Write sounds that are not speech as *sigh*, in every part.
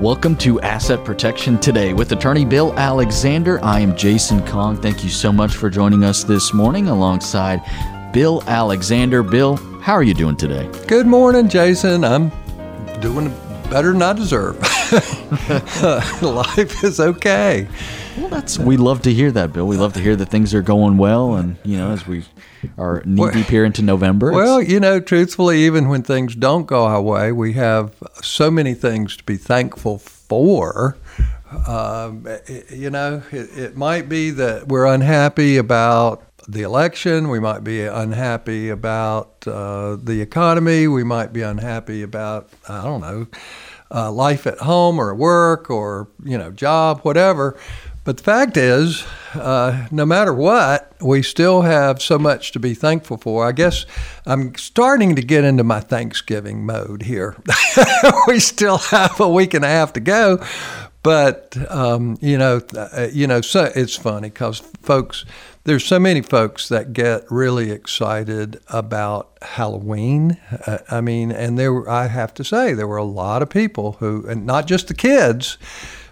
Welcome to Asset Protection Today with attorney Bill Alexander. I am Jason Kong. Thank you so much for joining us this morning alongside Bill Alexander. Bill, how are you doing today? Good morning, Jason. I'm doing better than I deserve. *laughs* *laughs* Life is okay. Well, that's we love to hear that, Bill. We love to hear that things are going well, and you know, as we are knee deep here into November. Well, you know, truthfully, even when things don't go our way, we have so many things to be thankful for. Um, you know, it, it might be that we're unhappy about the election. We might be unhappy about uh, the economy. We might be unhappy about, I don't know, uh, life at home or work or, you know, job, whatever. But the fact is, uh, no matter what, we still have so much to be thankful for. I guess I'm starting to get into my Thanksgiving mode here. *laughs* we still have a week and a half to go, but um, you know, uh, you know, so it's funny because folks, there's so many folks that get really excited about Halloween. Uh, I mean, and there, I have to say, there were a lot of people who, and not just the kids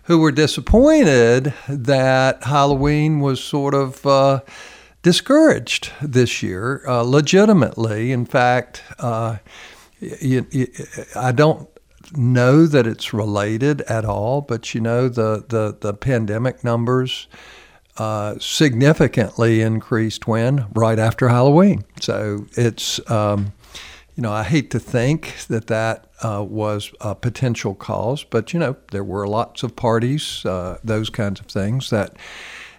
who were disappointed that Halloween was sort of uh, discouraged this year, uh, legitimately. In fact, uh, I don't know that it's related at all, but you know, the, the, the pandemic numbers. Uh, significantly increased when right after Halloween. So it's um, you know, I hate to think that that uh, was a potential cause, but you know, there were lots of parties, uh, those kinds of things that.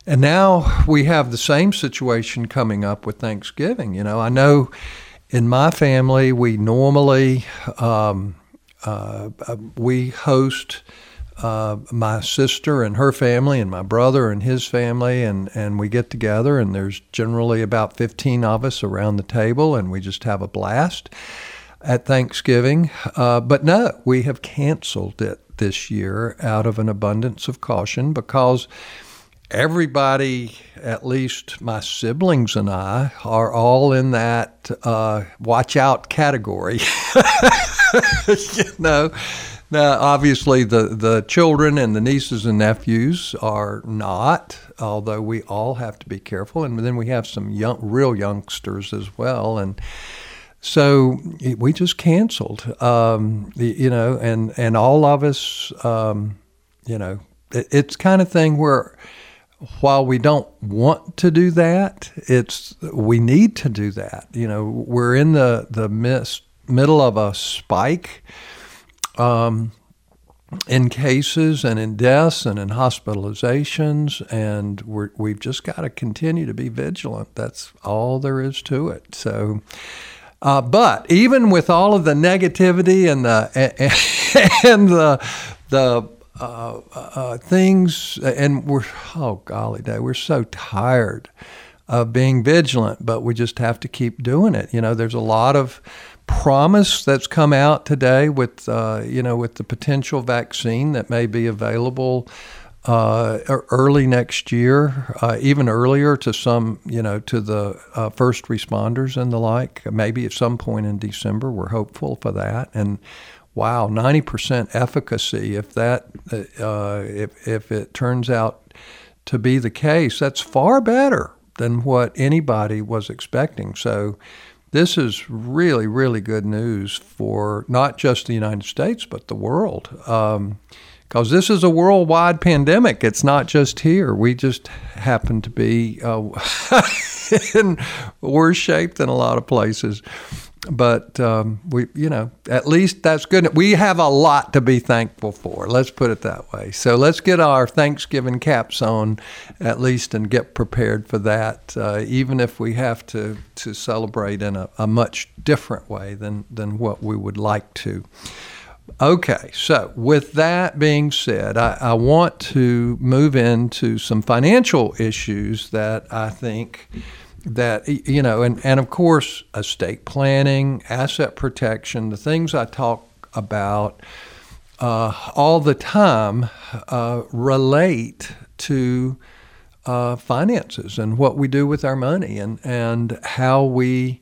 And now we have the same situation coming up with Thanksgiving. You know, I know in my family we normally um, uh, we host uh, my sister and her family and my brother and his family and, and we get together and there's generally about 15 of us around the table and we just have a blast at Thanksgiving. Uh, but no, we have canceled it this year out of an abundance of caution because everybody, at least my siblings and I, are all in that uh, watch out category. *laughs* you know, now, obviously, the, the children and the nieces and nephews are not, although we all have to be careful. And then we have some young, real youngsters as well. And so we just canceled, um, you know, and, and all of us, um, you know, it, it's kind of thing where while we don't want to do that, it's we need to do that. You know, we're in the the midst, middle of a spike um, in cases and in deaths and in hospitalizations, and we have just got to continue to be vigilant. That's all there is to it. So, uh, but even with all of the negativity and the *laughs* and the the uh, uh, things, and we're oh golly day, we're so tired of being vigilant, but we just have to keep doing it. You know, there's a lot of promise that's come out today with uh, you know with the potential vaccine that may be available uh, early next year, uh, even earlier to some you know to the uh, first responders and the like. Maybe at some point in December, we're hopeful for that. And wow, ninety percent efficacy. If that uh, if if it turns out to be the case, that's far better than what anybody was expecting. So this is really, really good news for not just the United States, but the world. Because um, this is a worldwide pandemic. It's not just here. We just happen to be uh, *laughs* in worse shape than a lot of places but um, we, you know, at least that's good. We have a lot to be thankful for. Let's put it that way. So let's get our Thanksgiving caps on, at least, and get prepared for that. Uh, even if we have to to celebrate in a, a much different way than than what we would like to. Okay, so with that being said, I, I, want to move into some financial issues that I think that you know and, and of course estate planning asset protection the things i talk about uh, all the time uh, relate to uh, finances and what we do with our money and, and how we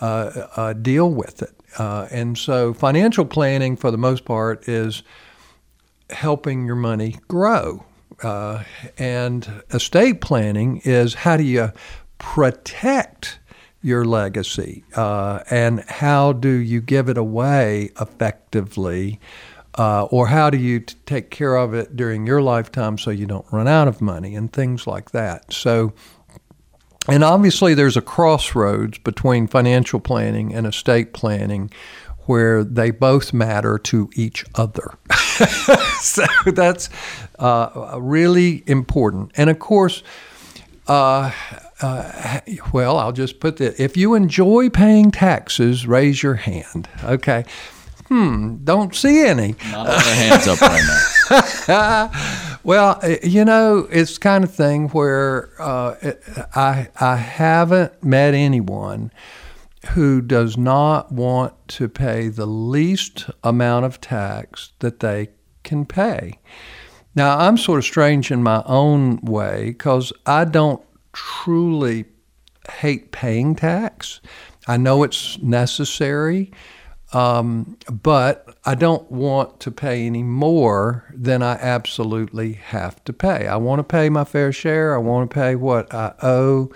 uh, uh, deal with it. Uh, and so, financial planning, for the most part, is helping your money grow. And estate planning is how do you protect your legacy uh, and how do you give it away effectively uh, or how do you t- take care of it during your lifetime so you don't run out of money and things like that so and obviously there's a crossroads between financial planning and estate planning where they both matter to each other. *laughs* so that's uh, really important. And of course, uh, uh, well, I'll just put that. If you enjoy paying taxes, raise your hand. Okay. Hmm, don't see any. Not all the hands up right now. *laughs* well, eh, you know, it's kind of thing where uh, I I haven't met anyone who does not want to pay the least amount of tax that they can pay. Now, I'm sort of strange in my own way because I don't truly hate paying tax. I know it's necessary, um, but I don't want to pay any more than I absolutely have to pay. I want to pay my fair share. I want to pay what I owe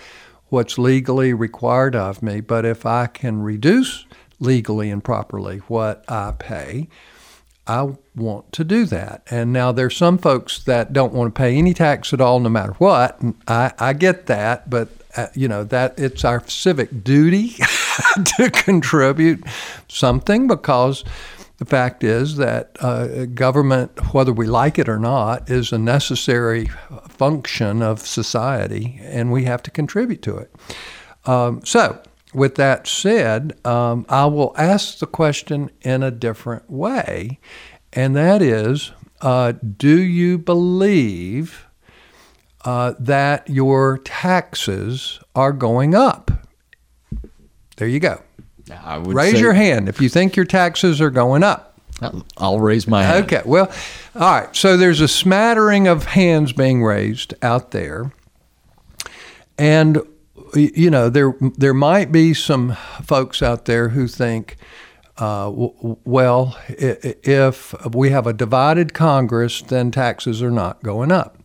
what's legally required of me, but if I can reduce legally and properly what I pay, I want to do that. And now there's some folks that don't want to pay any tax at all, no matter what. I, I get that, but uh, you know that it's our civic duty *laughs* to contribute something because the fact is that uh, government, whether we like it or not, is a necessary function of society, and we have to contribute to it. Um, so, with that said, um, I will ask the question in a different way, and that is uh, Do you believe uh, that your taxes are going up? There you go. Raise your hand if you think your taxes are going up. I'll raise my hand. Okay. Well, all right. So there's a smattering of hands being raised out there. And you know, there there might be some folks out there who think uh, well, if we have a divided Congress, then taxes are not going up.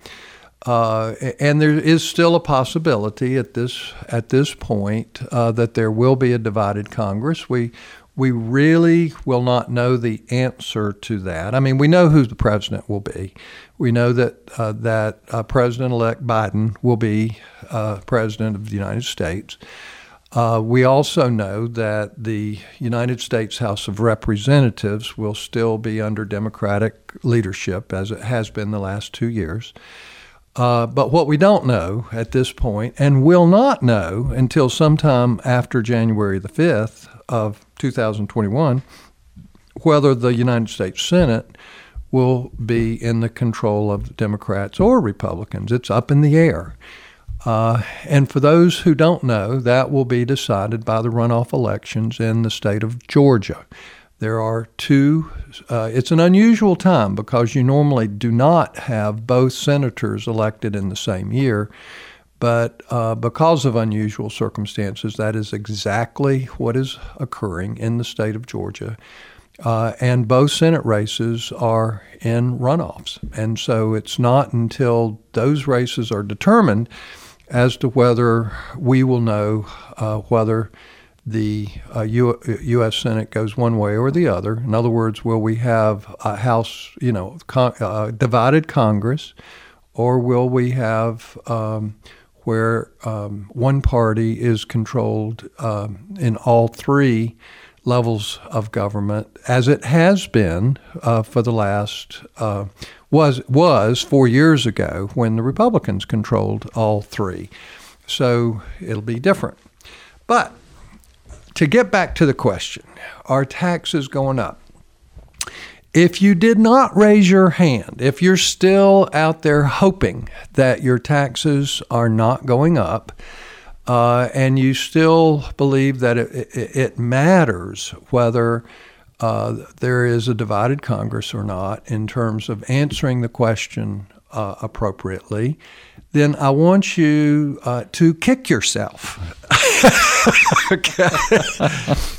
Uh, and there is still a possibility at this at this point uh, that there will be a divided Congress. We we really will not know the answer to that. I mean, we know who the president will be. We know that uh, that uh, President-elect Biden will be president of the United States. Uh, we also know that the United States House of Representatives will still be under Democratic leadership, as it has been the last two years. Uh, but what we don't know at this point, and will not know until sometime after January the 5th of 2021, whether the United States Senate will be in the control of Democrats or Republicans. It's up in the air. Uh, and for those who don't know, that will be decided by the runoff elections in the state of Georgia. There are two, uh, it's an unusual time because you normally do not have both senators elected in the same year. But uh, because of unusual circumstances, that is exactly what is occurring in the state of Georgia. Uh, and both Senate races are in runoffs. And so it's not until those races are determined as to whether we will know uh, whether the uh, U- U.S. Senate goes one way or the other. In other words, will we have a House, you know, con- uh, divided Congress, or will we have um, where um, one party is controlled um, in all three levels of government, as it has been uh, for the last uh, was was four years ago when the Republicans controlled all three. So it'll be different, but to get back to the question, are taxes going up? If you did not raise your hand, if you're still out there hoping that your taxes are not going up, uh, and you still believe that it, it, it matters whether uh, there is a divided Congress or not in terms of answering the question uh, appropriately, then I want you uh, to kick yourself.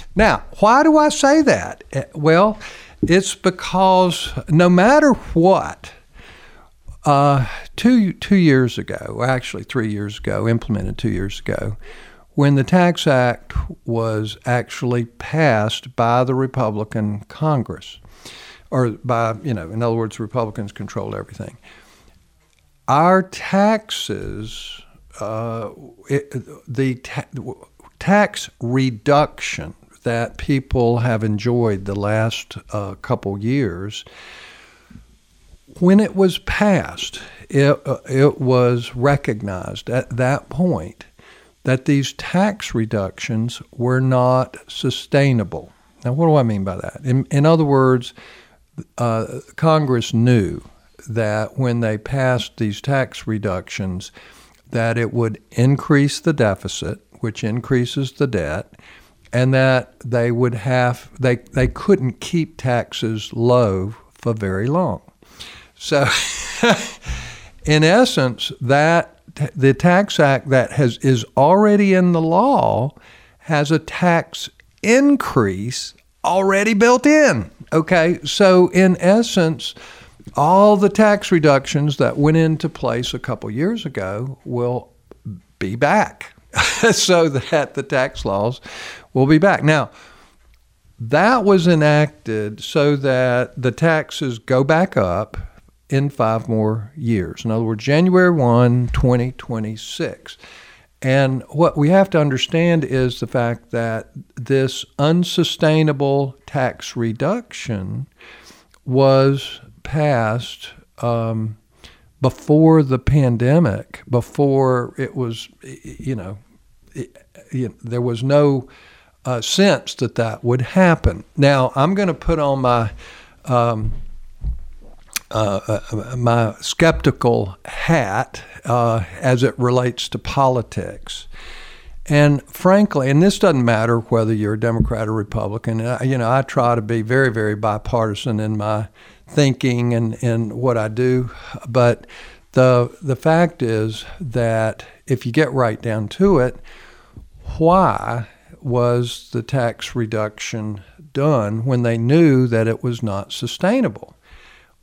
*laughs* now, why do I say that? Eh, well, It's because no matter what, uh, two two years ago, actually three years ago, implemented two years ago, when the Tax Act was actually passed by the Republican Congress, or by you know, in other words, Republicans controlled everything. Our taxes, uh, it, the ta- tax reduction that people have enjoyed the last uh, couple years, when it was passed, it, uh, it was recognized at that point that these tax reductions were not sustainable. Now, what do I mean by that? In, in other words, uh, Congress knew that when they passed these tax reductions, that it would increase the deficit, which increases the debt, and that they would have they they couldn't keep taxes low for very long. So, *laughs* in essence, that the tax act that has is already in the law has a tax increase already built in. Okay, so in essence, all the tax reductions that went into place a couple years ago will be back. *laughs* so that the tax laws will be back. Now, that was enacted so that the taxes go back up in five more years. In other words, January 1, 2026. And what we have to understand is the fact that this unsustainable tax reduction was passed um, before the pandemic, before it was, you know, it, it, there was no uh, sense that that would happen. Now, I'm going to put on my um, uh, uh, my skeptical hat uh, as it relates to politics. And frankly, and this doesn't matter whether you're a Democrat or Republican. Uh, you know, I try to be very, very bipartisan in my thinking and, and what I do. But the the fact is that if you get right down to it, why was the tax reduction done when they knew that it was not sustainable?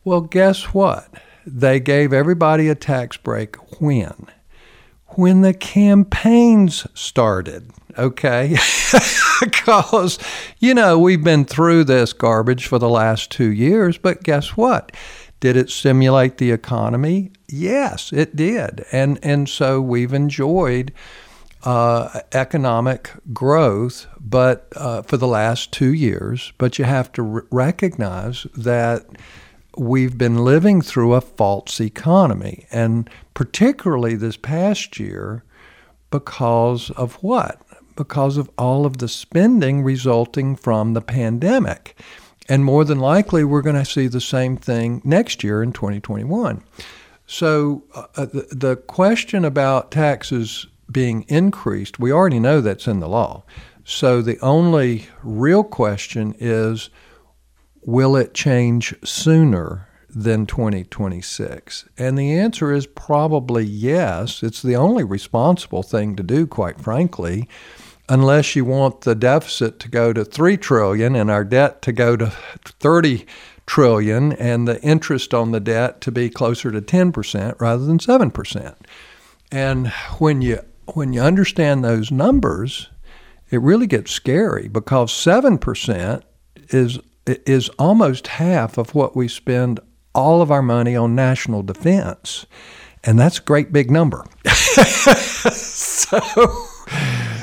Well, guess what? They gave everybody a tax break when? When the campaigns started, okay? *laughs* because, you know, we've been through this garbage for the last two years, but guess what? Did it stimulate the economy? Yes, it did. And, and so we've enjoyed uh, economic growth, but uh, for the last two years. But you have to r- recognize that we've been living through a false economy, and particularly this past year, because of what? Because of all of the spending resulting from the pandemic. And more than likely, we're going to see the same thing next year in 2021. So, uh, the, the question about taxes being increased, we already know that's in the law. So, the only real question is will it change sooner than 2026? And the answer is probably yes. It's the only responsible thing to do, quite frankly, unless you want the deficit to go to 3 trillion and our debt to go to 30 trillion and the interest on the debt to be closer to 10% rather than 7%. And when you when you understand those numbers, it really gets scary because 7% is is almost half of what we spend all of our money on national defense. And that's a great big number. *laughs* so,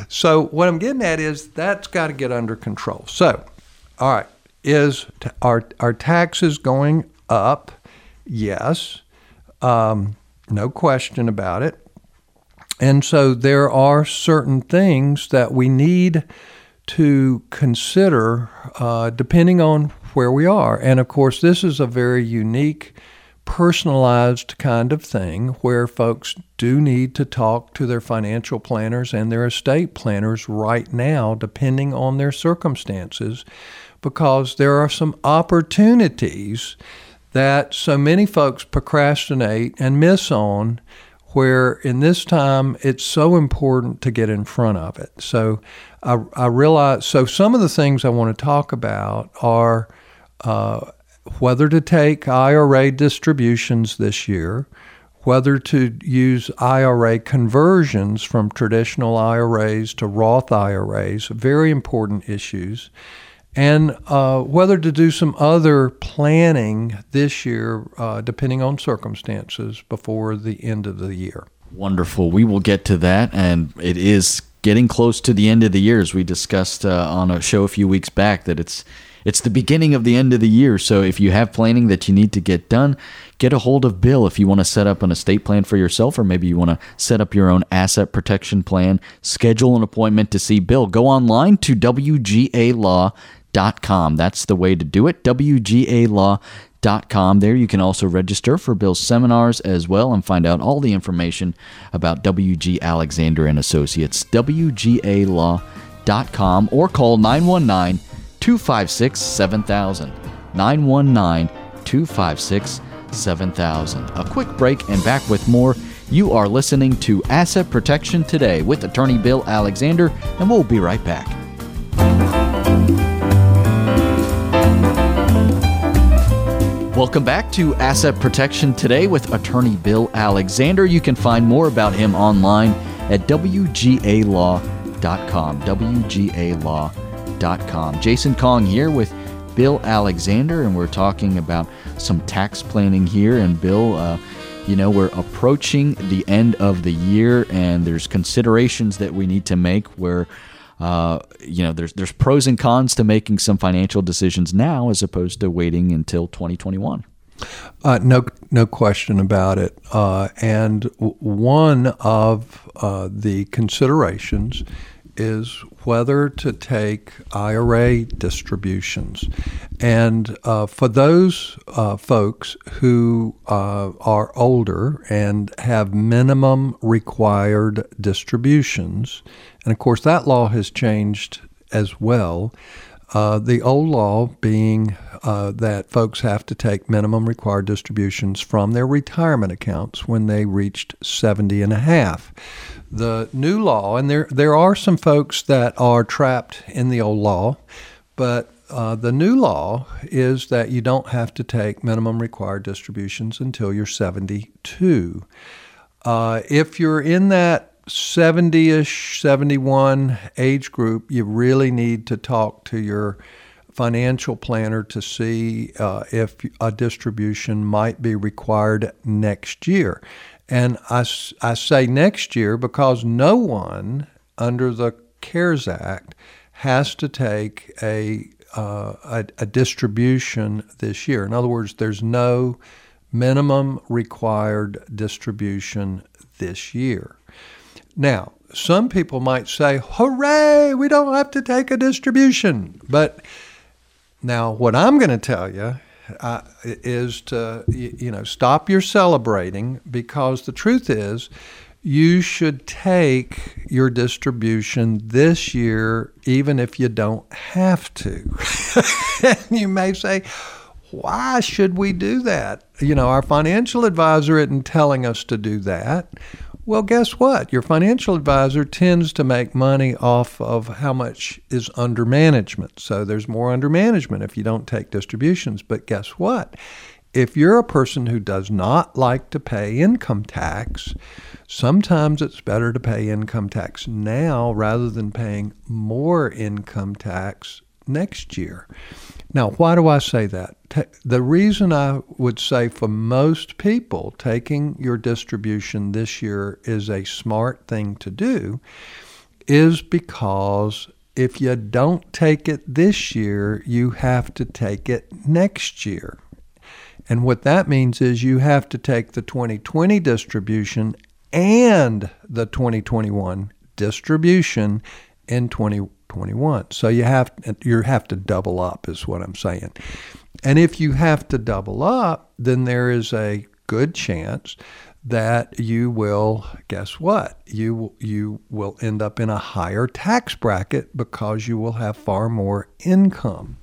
so what I'm getting at is that's got to get under control. So, all right, is our our taxes going up? Yes, um, no question about it. And so there are certain things that we need to consider uh, depending on where we are. And of course, this is a very unique, personalized kind of thing where folks do need to talk to their financial planners and their estate planners right now, depending on their circumstances, because there are some opportunities that so many folks procrastinate and miss on where in this time it's so important to get in front of it. So I, I realize, so some of the things I want to talk about are uh, whether to take IRA distributions this year, whether to use IRA conversions from traditional IRAs to Roth IRAs, very important issues, and uh, whether to do some other planning this year, uh, depending on circumstances, before the end of the year. Wonderful. We will get to that, and it is getting close to the end of the year, as we discussed uh, on a show a few weeks back. That it's it's the beginning of the end of the year. So if you have planning that you need to get done, get a hold of Bill if you want to set up an estate plan for yourself, or maybe you want to set up your own asset protection plan. Schedule an appointment to see Bill. Go online to WGALaw.com. That's the way to do it. WGALaw.com. There you can also register for Bill's seminars as well and find out all the information about WG Alexander and Associates. WGALaw.com or call 919 256 7000. 919 256 7000. A quick break and back with more. You are listening to Asset Protection Today with attorney Bill Alexander, and we'll be right back. Welcome back to Asset Protection Today with attorney Bill Alexander. You can find more about him online at WGALaw.com. WGALaw.com. Jason Kong here with Bill Alexander, and we're talking about some tax planning here. And Bill, uh, you know, we're approaching the end of the year, and there's considerations that we need to make where. Uh, you know, there's there's pros and cons to making some financial decisions now as opposed to waiting until 2021. Uh, no, no question about it. Uh, and w- one of uh, the considerations is whether to take IRA distributions. And uh, for those uh, folks who uh, are older and have minimum required distributions, and of course that law has changed as well. Uh, the old law being uh, that folks have to take minimum required distributions from their retirement accounts when they reached 70 and a half the new law, and there there are some folks that are trapped in the old law, but uh, the new law is that you don't have to take minimum required distributions until you're 72. Uh, if you're in that 70 ish, 71 age group, you really need to talk to your financial planner to see uh, if a distribution might be required next year. And I, I say next year because no one under the CARES Act has to take a, uh, a, a distribution this year. In other words, there's no minimum required distribution this year. Now, some people might say, hooray, we don't have to take a distribution. But now, what I'm going to tell you uh, is to you know stop your celebrating because the truth is you should take your distribution this year even if you don't have to. *laughs* and you may say, why should we do that? You know, our financial advisor isn't telling us to do that. Well, guess what? Your financial advisor tends to make money off of how much is under management. So there's more under management if you don't take distributions. But guess what? If you're a person who does not like to pay income tax, sometimes it's better to pay income tax now rather than paying more income tax next year. Now, why do I say that? The reason I would say for most people, taking your distribution this year is a smart thing to do is because if you don't take it this year, you have to take it next year. And what that means is you have to take the 2020 distribution and the 2021 distribution in 2021. So you have you have to double up is what I'm saying. And if you have to double up, then there is a good chance that you will guess what? You you will end up in a higher tax bracket because you will have far more income.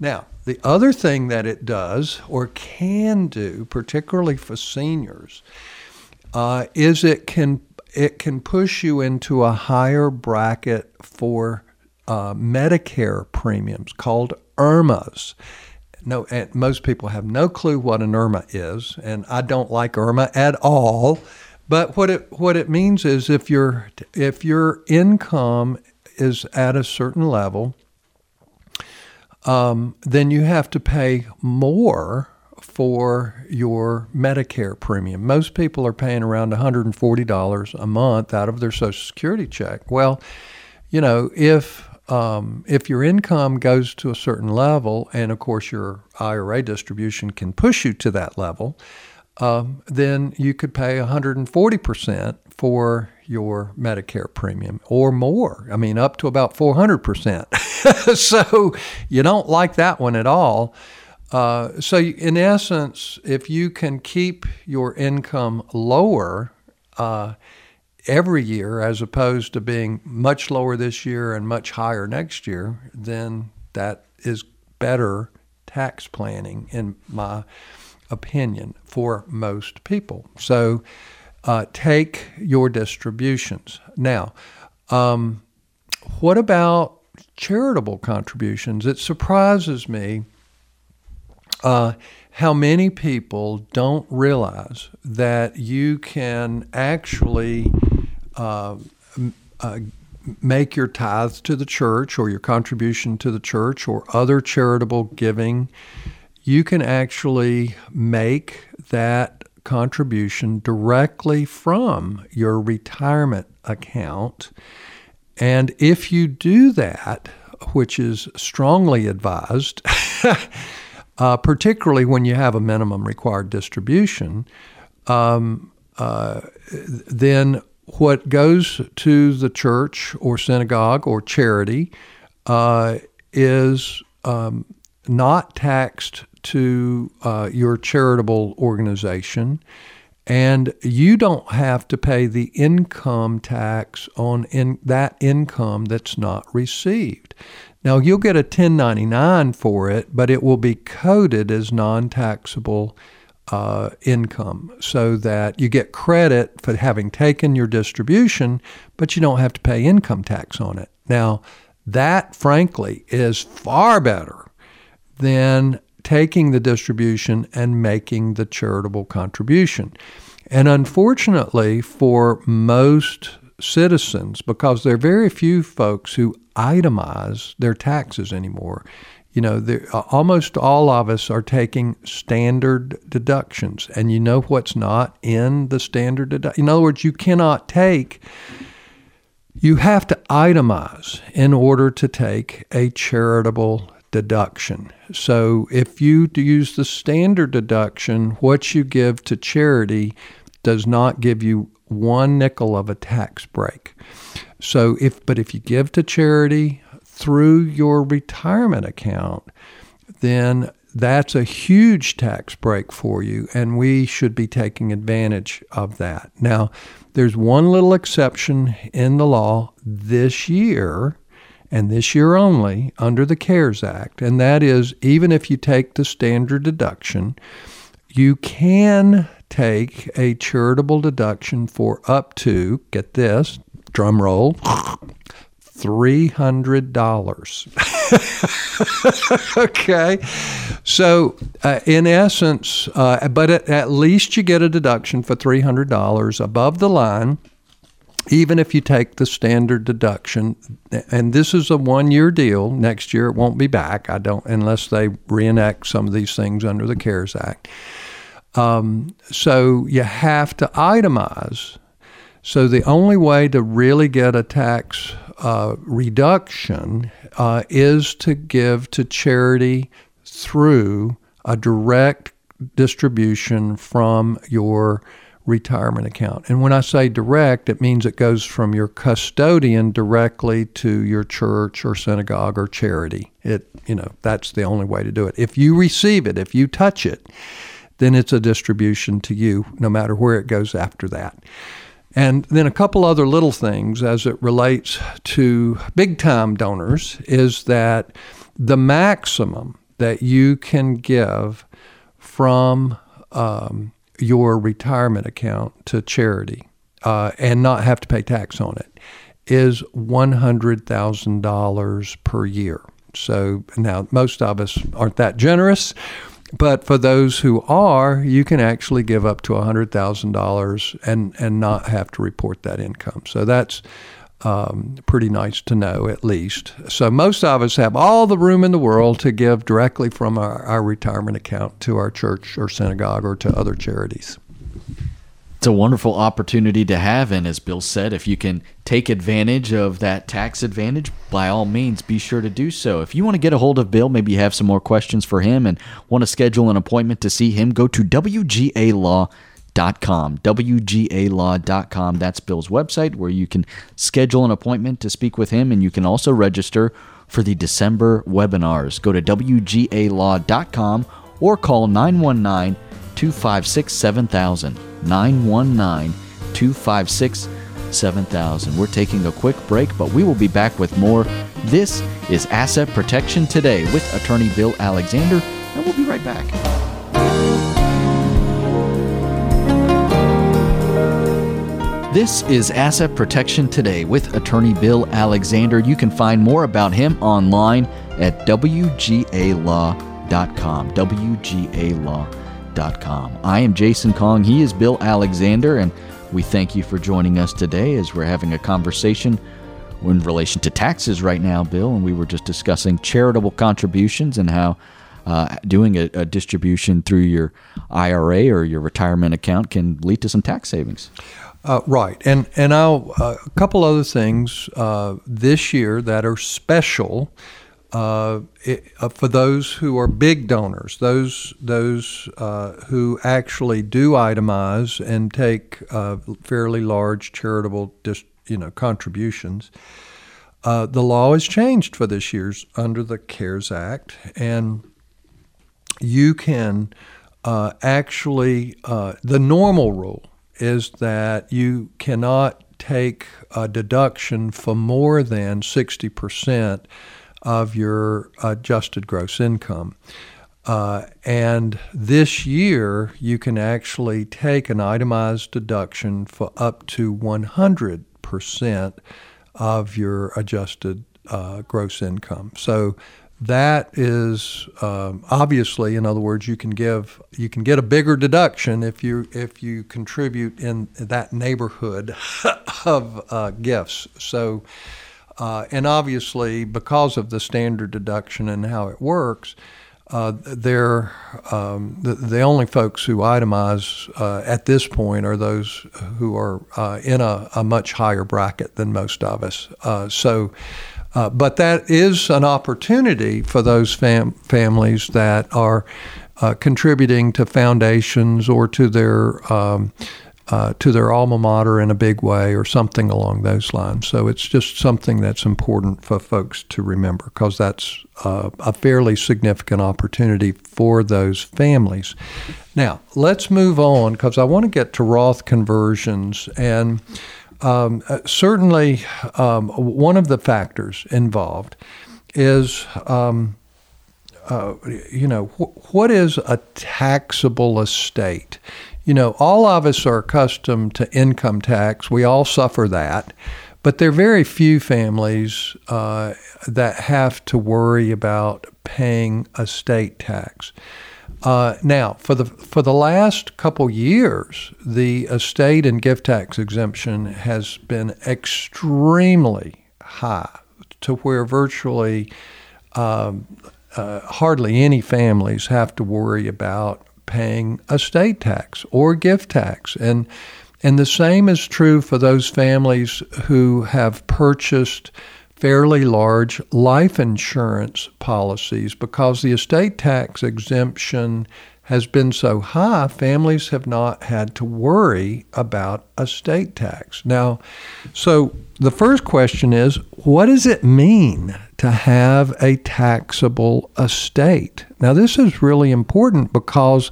Now, the other thing that it does or can do, particularly for seniors, uh, is it can it can push you into a higher bracket for uh, Medicare premiums called IRMAAs. no, and most people have no clue what an IRMAA is, and I don't like IRMAA at all. But what it what it means is if your if your income is at a certain level, um, then you have to pay more for your Medicare premium. Most people are paying around $140 a month out of their Social Security check. Well, you know, if um, if your income goes to a certain level, and of course your IRA distribution can push you to that level, um, then you could pay 140% for your Medicare premium or more. I mean, up to about 400%. *laughs* so you don't like that one at all. Uh, so, in essence, if you can keep your income lower, uh, every year as opposed to being much lower this year and much higher next year, then that is better tax planning, in my opinion, for most people. So uh, take your distributions. Now, um, what about charitable contributions? It surprises me. Uh, how many people don't realize that you can actually uh, uh, make your tithes to the church or your contribution to the church or other charitable giving, you can actually make that contribution directly from your retirement account. And if you do that, which is strongly advised, *laughs* uh, particularly when you have a minimum required distribution, um, uh, then what goes to the church or synagogue or charity uh, is um, not taxed to uh, your charitable organization, and you don't have to pay the income tax on in that income that's not received. Now, you'll get a 1099 for it, but it will be coded as non taxable uh, income so that you get credit for having taken your distribution, but you don't have to pay income tax on it. Now, that, frankly, is far better than taking the distribution and making the charitable contribution. And unfortunately, for most citizens, because there are very few folks who itemize their taxes anymore, you know, uh, almost all of us are taking standard deductions, and you know what's not in the standard deduction. In other words, you cannot take. You have to itemize in order to take a charitable deduction. So if you use the standard deduction, what you give to charity does not give you one nickel of a tax break. So if but if you give to charity through your retirement account, then that's a huge tax break for you, and we should be taking advantage of that. Now, there's one little exception in the law this year and this year only under the CARES Act, and that is even if you take the standard deduction, you can take a charitable deduction for up to, get this, drum roll, $300. *laughs* okay. So, uh, in essence, uh, but at, at least you get a deduction for $300 above the line even if you take the standard deduction, and this is a one year deal, next year it won't be back. I don't, unless they reenact some of these things under the CARES Act. Um, so you have to itemize. So the only way to really get a tax uh, reduction uh, is to give to charity through a direct distribution from your retirement account. And when I say direct, it means it goes from your custodian directly to your church or synagogue or charity. It, you know, that's the only way to do it. If you receive it, if you touch it, then it's a distribution to you, no matter where it goes after that. And then a couple other little things as it relates to big time donors is that the maximum that you can give from um, your retirement account to charity uh, and not have to pay tax on it is $100,000 per year. So now most of us aren't that generous, but for those who are, you can actually give up to $100,000 and, and not have to report that income. So that's um, pretty nice to know, at least. So most of us have all the room in the world to give directly from our, our retirement account to our church or synagogue or to other charities it's a wonderful opportunity to have. And as Bill said, if you can take advantage of that tax advantage, by all means, be sure to do so. If you want to get a hold of Bill, maybe you have some more questions for him and want to schedule an appointment to see him, go to WGALaw.com. WGALaw.com. That's Bill's website where you can schedule an appointment to speak with him, and you can also register for the December webinars. Go to WGALaw.com or call 919 256 7000. 919 256 7000. We're taking a quick break, but we will be back with more. This is Asset Protection Today with attorney Bill Alexander, and we'll be right back. This is Asset Protection Today with attorney Bill Alexander. You can find more about him online at WGALaw.com. I am Jason Kong. He is Bill Alexander, and we thank you for joining us today as we're having a conversation in relation to taxes right now, Bill. And we were just discussing charitable contributions and how uh, doing a, a, distribution through your IRA or your retirement account can lead to some tax savings. Uh, right, and and I'll, uh, a couple other things uh, this year that are special uh, it, uh, for those who are big donors, those those uh, who actually do itemize and take uh, fairly large charitable, dis, you know, contributions, uh, the law has changed for this year's under the CARES Act, and you can uh, actually the normal rule is that you cannot take a deduction for more than sixty percent of your adjusted gross income. Uh, and this year, you can actually take an itemized deduction for up to 100% of your adjusted uh, gross income. So that is um, obviously, in other words, you can give you can get a bigger deduction if you if you contribute in that neighborhood *laughs* of uh, gifts. So uh, and obviously, because of the standard deduction and how it works, uh, they're um, the, the, only folks who itemize uh, at this point are those who are uh, in a, a, much higher bracket than most of us. Uh, so, uh, but that is an opportunity for those fam- families that are uh, contributing to foundations or to their um, uh, to their alma mater in a big way or something along those lines. So it's just something that's important for folks to remember because that's uh, a fairly significant opportunity for those families. Now, let's move on because I want to get to Roth conversions. And um, uh, certainly, um, one of the factors involved is. Um, uh, you know, wh- what is a taxable estate? You know, all of us are accustomed to income tax. We all suffer that. But there are very few families uh, that have to worry about paying estate tax. Uh, now, for the for the last couple years, the estate and gift tax exemption has been extremely high, to where virtually um, uh, hardly any families have to worry about paying estate tax or gift tax. And, and the same is true for those families who have purchased fairly large life insurance policies because the estate tax exemption has been so high, families have not had to worry about estate tax. Now, so the first question is what does it mean to have a taxable estate? Now, this is really important because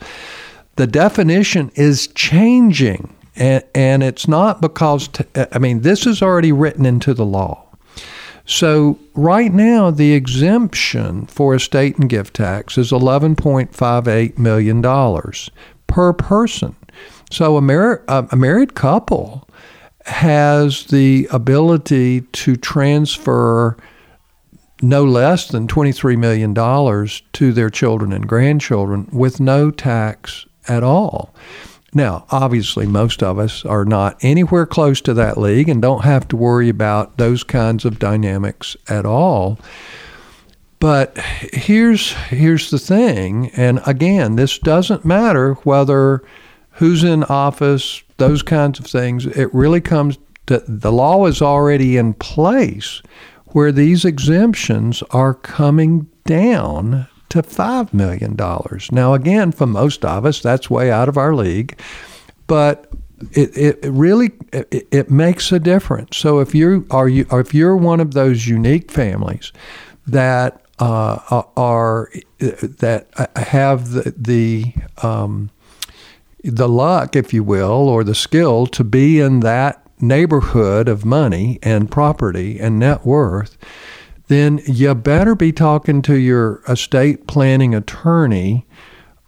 the definition is changing. And, and it's not because, t- I mean, this is already written into the law. So, right now, the exemption for estate and gift tax is $11.58 million per person. So, a, a married couple has the ability to transfer no less than $23 million to their children and grandchildren with no tax at all. Now, obviously, most of us are not anywhere close to that league and don't have to worry about those kinds of dynamics at all. But here's here's the thing, and again, this doesn't matter whether who's in office, those kinds of things. It really comes to the law is already in place where these exemptions are coming down to $5 million. Now, again, for most of us, that's way out of our league, but it, it really it, it makes a difference. So if you are you if you're one of those unique families that uh, are that have the the um, the luck, if you will, or the skill to be in that neighborhood of money and property and net worth, then you better be talking to your estate planning attorney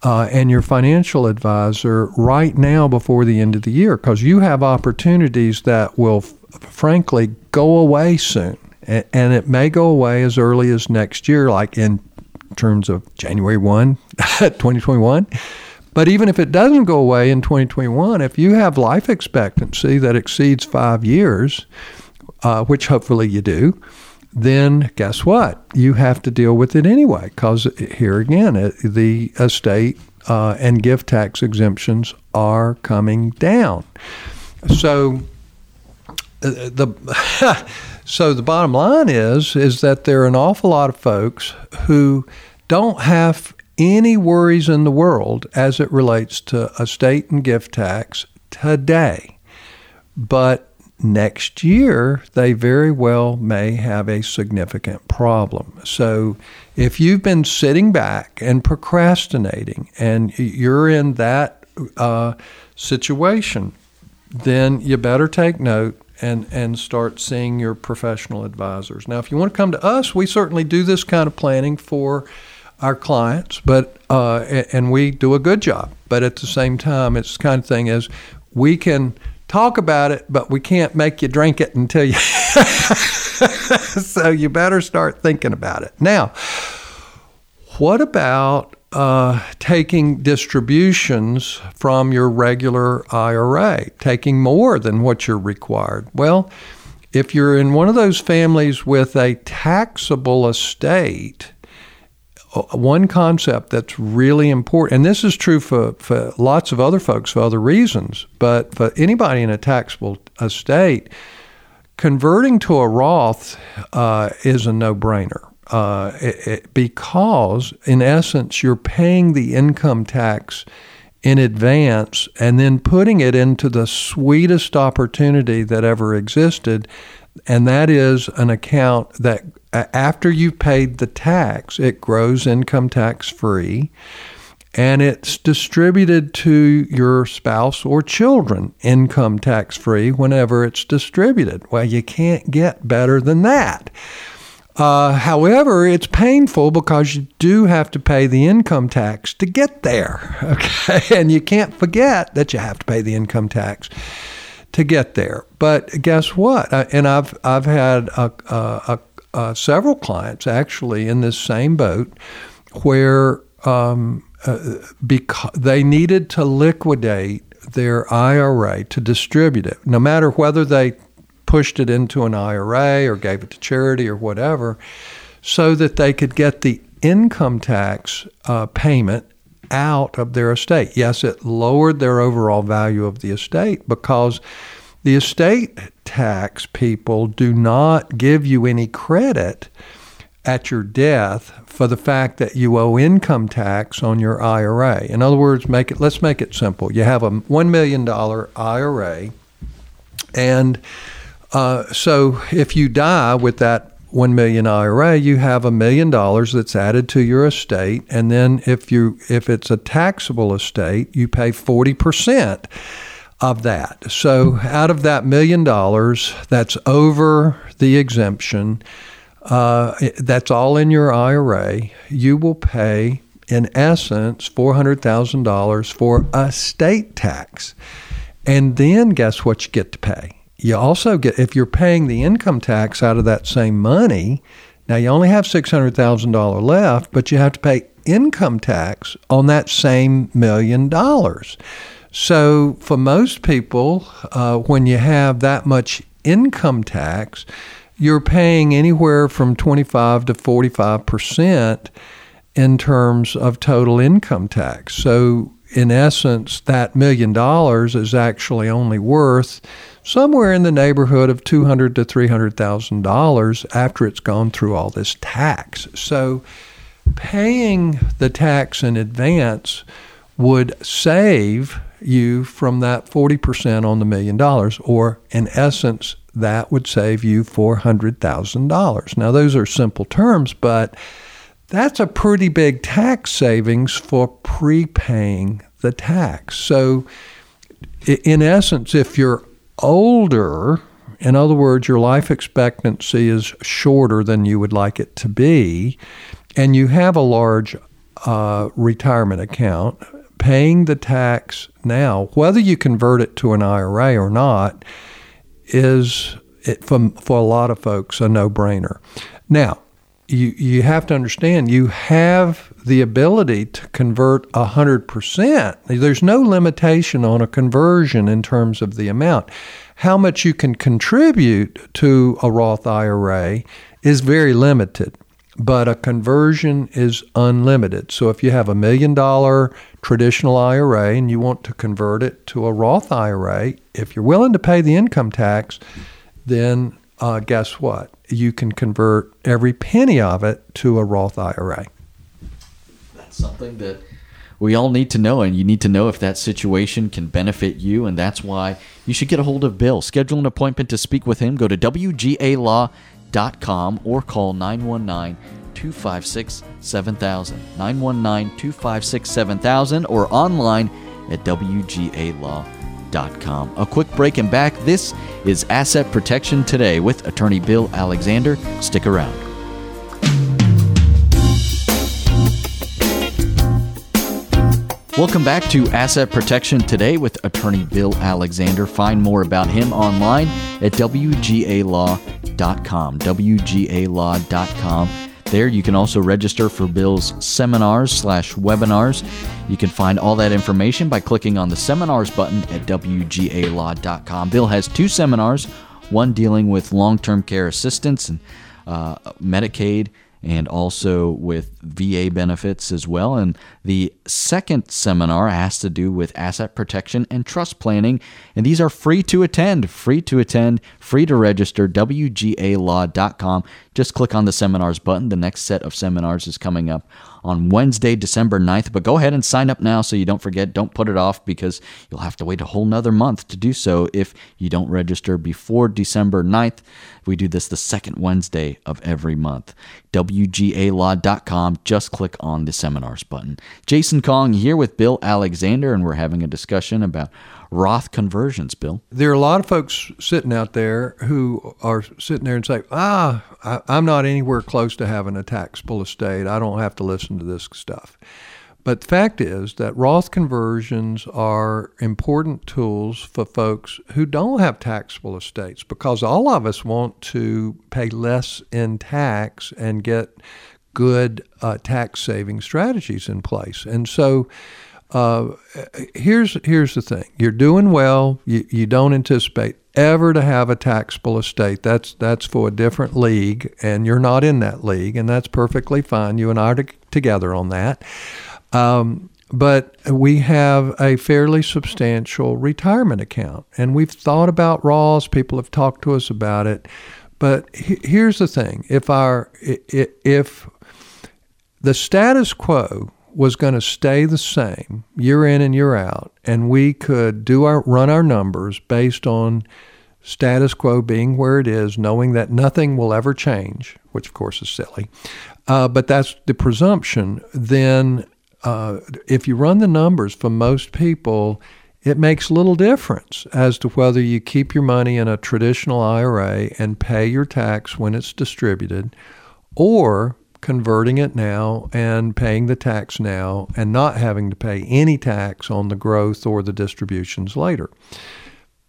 uh, and your financial advisor right now before the end of the year because you have opportunities that will, f- frankly, go away soon. And it may go away as early as next year, like in terms of January 1, *laughs* 2021. But even if it doesn't go away in 2021, if you have life expectancy that exceeds five years, uh, which hopefully you do, then guess what? You have to deal with it anyway, because here again, the estate uh, and gift tax exemptions are coming down. So uh, the *laughs* so the bottom line is is that there are an awful lot of folks who don't have any worries in the world as it relates to estate and gift tax today. But next year, they very well may have a significant problem. So, if you've been sitting back and procrastinating and you're in that uh, situation, then you better take note and, and start seeing your professional advisors. Now, if you want to come to us, we certainly do this kind of planning for our clients, but uh, and we do a good job. But at the same time, it's the kind of thing as we can talk about it, but we can't make you drink it until you. *laughs* so you better start thinking about it. Now, what about uh, taking distributions from your regular IRA, taking more than what you're required? Well, if you're in one of those families with a taxable estate, one concept that's really important, and this is true for, for lots of other folks for other reasons, but for anybody in a taxable estate, converting to a Roth uh, is a no brainer. Uh, because, in essence, you're paying the income tax in advance and then putting it into the sweetest opportunity that ever existed, and that is an account that after you've paid the tax, it grows income tax free and it's distributed to your spouse or children income tax free whenever it's distributed. Well, you can't get better than that. Uh, however, it's painful because you do have to pay the income tax to get there. *laughs* Okay, and you can't forget that you have to pay the income tax to get there. But guess what? And I've I've had a, a, uh, several clients actually in this same boat where um, uh, because they needed to liquidate their IRA to distribute it, no matter whether they pushed it into an IRA or gave it to charity or whatever, so that they could get the income tax uh, payment out of their estate. Yes, it lowered their overall value of the estate because the estate tax people do not give you any credit at your death for the fact that you owe income tax on your IRA. In other words, make it let's make it simple. You have a $1 million IRA and uh, so if you die with that 1 million IRA, you have a million dollars that's added to your estate and then if you if it's a taxable estate, you pay 40% of that. So out of that million dollars that's over the exemption, uh, that's all in your IRA, you will pay, in essence, $400,000 for estate tax. And then guess what you get to pay? You also get, if you're paying the income tax out of that same money, Now you only have $600,000 left, but you have to pay income tax on that same million dollars. So for most people, uh, when you have that much income tax, you're paying anywhere from 25 to 45 percent in terms of total income tax. So in essence, that million dollars is actually only worth somewhere in the neighborhood of two hundred to three hundred thousand dollars after it's gone through all this tax. So paying the tax in advance would save you from that 40% on the million dollars, or in essence, that would save you $400,000. Now, those are simple terms, but that's a pretty big tax savings for prepaying the tax. So, in essence, if you're older, in other words, your life expectancy is shorter than you would like it to be, and you have a large uh, retirement account, paying the tax now, whether you convert it to an IRA or not, is it, for, for a lot of folks a no brainer. Now, you, you have to understand you have the ability to convert 100%. There's no limitation on a conversion in terms of the amount. How much you can contribute to a Roth IRA is very limited but a conversion is unlimited. So if you have a million dollar traditional IRA and you want to convert it to a Roth IRA, if you're willing to pay the income tax, then uh, guess what? You can convert every penny of it to a Roth IRA. That's something that we all need to know, and you need to know if that situation can benefit you, and that's why you should get a hold of Bill. Schedule an appointment to speak with him. Go to WGA com or call 919 256 7000. 919 256 7000 or online at WGAlaw.com. A quick break and back. This is Asset Protection Today with attorney Bill Alexander. Stick around. Welcome back to Asset Protection Today with attorney Bill Alexander. Find more about him online at WGAlaw.com. WGAlaw.com. There you can also register for Bill's seminars slash webinars. You can find all that information by clicking on the seminars button at WGAlaw.com. Bill has two seminars, one dealing with long-term care assistance and uh, Medicaid and also with VA benefits as well. And the second seminar has to do with asset protection and trust planning. And these are free to attend, free to attend, free to register, WGAlaw.com. Just click on the seminars button. The next set of seminars is coming up on Wednesday, December 9th. But go ahead and sign up now so you don't forget. Don't put it off because you'll have to wait a whole nother month to do so if you don't register before December 9th. We do this the second Wednesday of every month. WGAlaw.com. Just click on the seminars button. Jason Kong here with Bill Alexander, and we're having a discussion about Roth conversions, Bill. There are a lot of folks sitting out there who are sitting there and say, ah, I, am not anywhere close to having a taxable estate. I don't have to listen to this stuff. But the fact is that Roth conversions are important tools for folks who don't have taxable estates because all of us want to pay less in tax and get good uh, tax saving strategies in place. And so uh, here's here's the thing: you're doing well. You, you don't anticipate ever to have a taxable estate. That's that's for a different league, and you're not in that league, and that's perfectly fine. You and I are together on that. Um, but we have a fairly substantial retirement account, and we've thought about Roths. People have talked to us about it. But here's the thing: if our if the status quo was going to stay the same year in and year out, and we could do our run our numbers based on status quo being where it is, knowing that nothing will ever change, which of course is silly, uh, but that's the presumption. Then, uh, if you run the numbers for most people, it makes little difference as to whether you keep your money in a traditional IRA and pay your tax when it's distributed, or converting it now and paying the tax now and not having to pay any tax on the growth or the distributions later.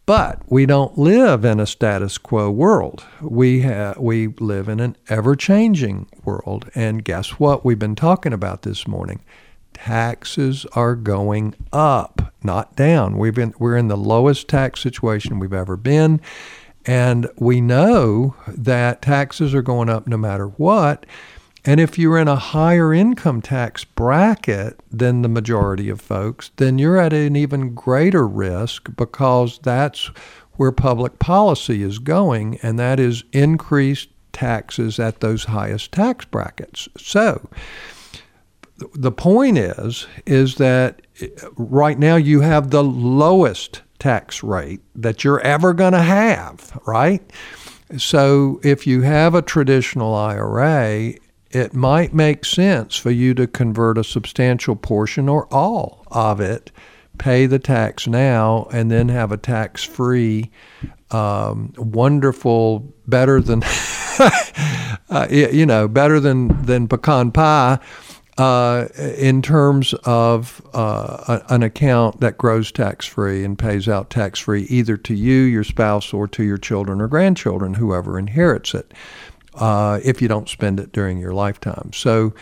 But we don't live in a status quo world. We ha- we live in an ever-changing world. And guess what? We've been talking about this morning. Taxes are going up, not down. We've been we're in the lowest tax situation we've ever been. And we know that taxes are going up no matter what. And if you're in a higher income tax bracket than the majority of folks, then you're at an even greater risk because that's where public policy is going, and that is increased taxes at those highest tax brackets. So the point is is that eh, right now you have the lowest tax rate that you're ever going to have, right? So if you have a traditional IRA it might make sense for you to convert a substantial portion or all of it, pay the tax now, and then have a tax free, um, wonderful, better than, *laughs* uh, you know, better than, than pecan pie. Uh, in terms of uh, an account that grows tax free and pays out tax free either to you, your spouse, or to your children or grandchildren, whoever inherits it uh, if you don't spend it during your lifetime. So,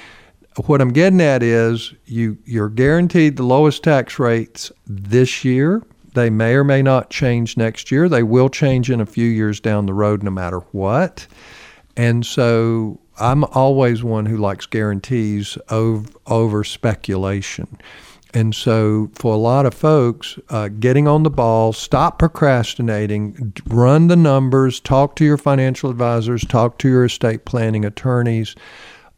what I'm getting at is you you're guaranteed the lowest tax rates this year. They may or may not change next year. They will change in a few years down the road, no matter what. And so I'm always one who likes guarantees over, over speculation. And so, for a lot of folks, uh, getting on the ball, stop procrastinating, run the numbers, talk to your financial advisors, talk to your estate planning attorneys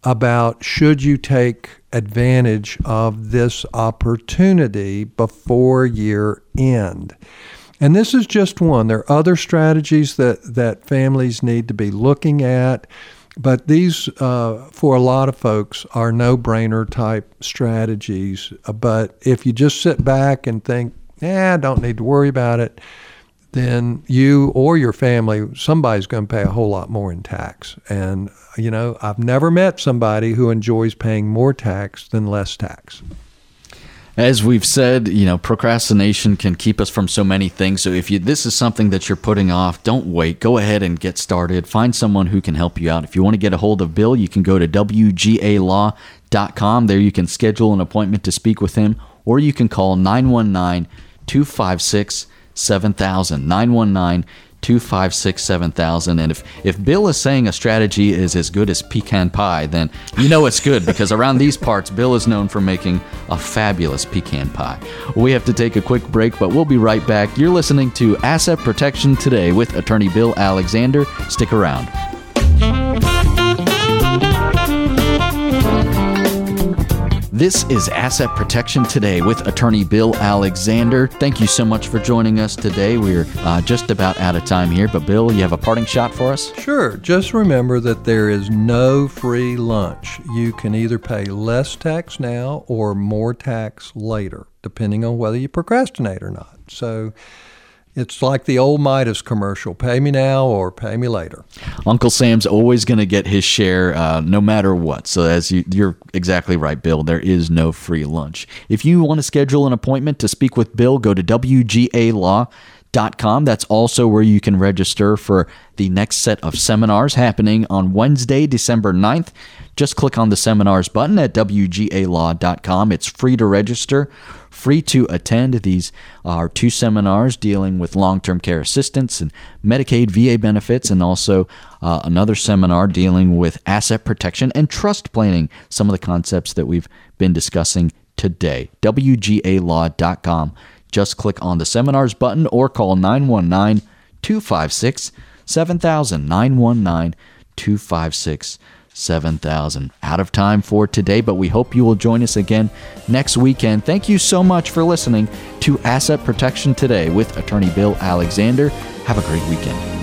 about should you take advantage of this opportunity before year end. And this is just one. There are other strategies that, that families need to be looking at. But these, uh, for a lot of folks, are no brainer type strategies. But if you just sit back and think, yeah, don't need to worry about it, then you or your family, somebody's going to pay a whole lot more in tax. And, you know, I've never met somebody who enjoys paying more tax than less tax. As we've said, you know, procrastination can keep us from so many things. So if you this is something that you're putting off, don't wait. Go ahead and get started. Find someone who can help you out. If you want to get a hold of Bill, you can go to wgalaw.com. There you can schedule an appointment to speak with him or you can call 919 256 7000 919 256 7000 and if if bill is saying a strategy is as good as pecan pie then you know it's good because around these parts bill is known for making a fabulous pecan pie. We have to take a quick break but we'll be right back. You're listening to asset protection today with attorney bill alexander. Stick around This is Asset Protection Today with attorney Bill Alexander. Thank you so much for joining us today. We're uh, just about out of time here, but Bill, you have a parting shot for us? Sure. Just remember that there is no free lunch. You can either pay less tax now or more tax later, depending on whether you procrastinate or not. So, it's like the old Midas commercial pay me now or pay me later. Uncle Sam's always going to get his share uh, no matter what. So, as you, you're exactly right, Bill, there is no free lunch. If you want to schedule an appointment to speak with Bill, go to WGALaw.com. That's also where you can register for the next set of seminars happening on Wednesday, December 9th. Just click on the seminars button at WGALaw.com. It's free to register free to attend. These are two seminars dealing with long term care assistance and Medicaid VA benefits, and also uh, another seminar dealing with asset protection and trust planning, some of the concepts that we've been discussing today. WGALaw.com. Just click on the seminars button or call 919 256 7000. 919 256 7,000. Out of time for today, but we hope you will join us again next weekend. Thank you so much for listening to Asset Protection Today with attorney Bill Alexander. Have a great weekend.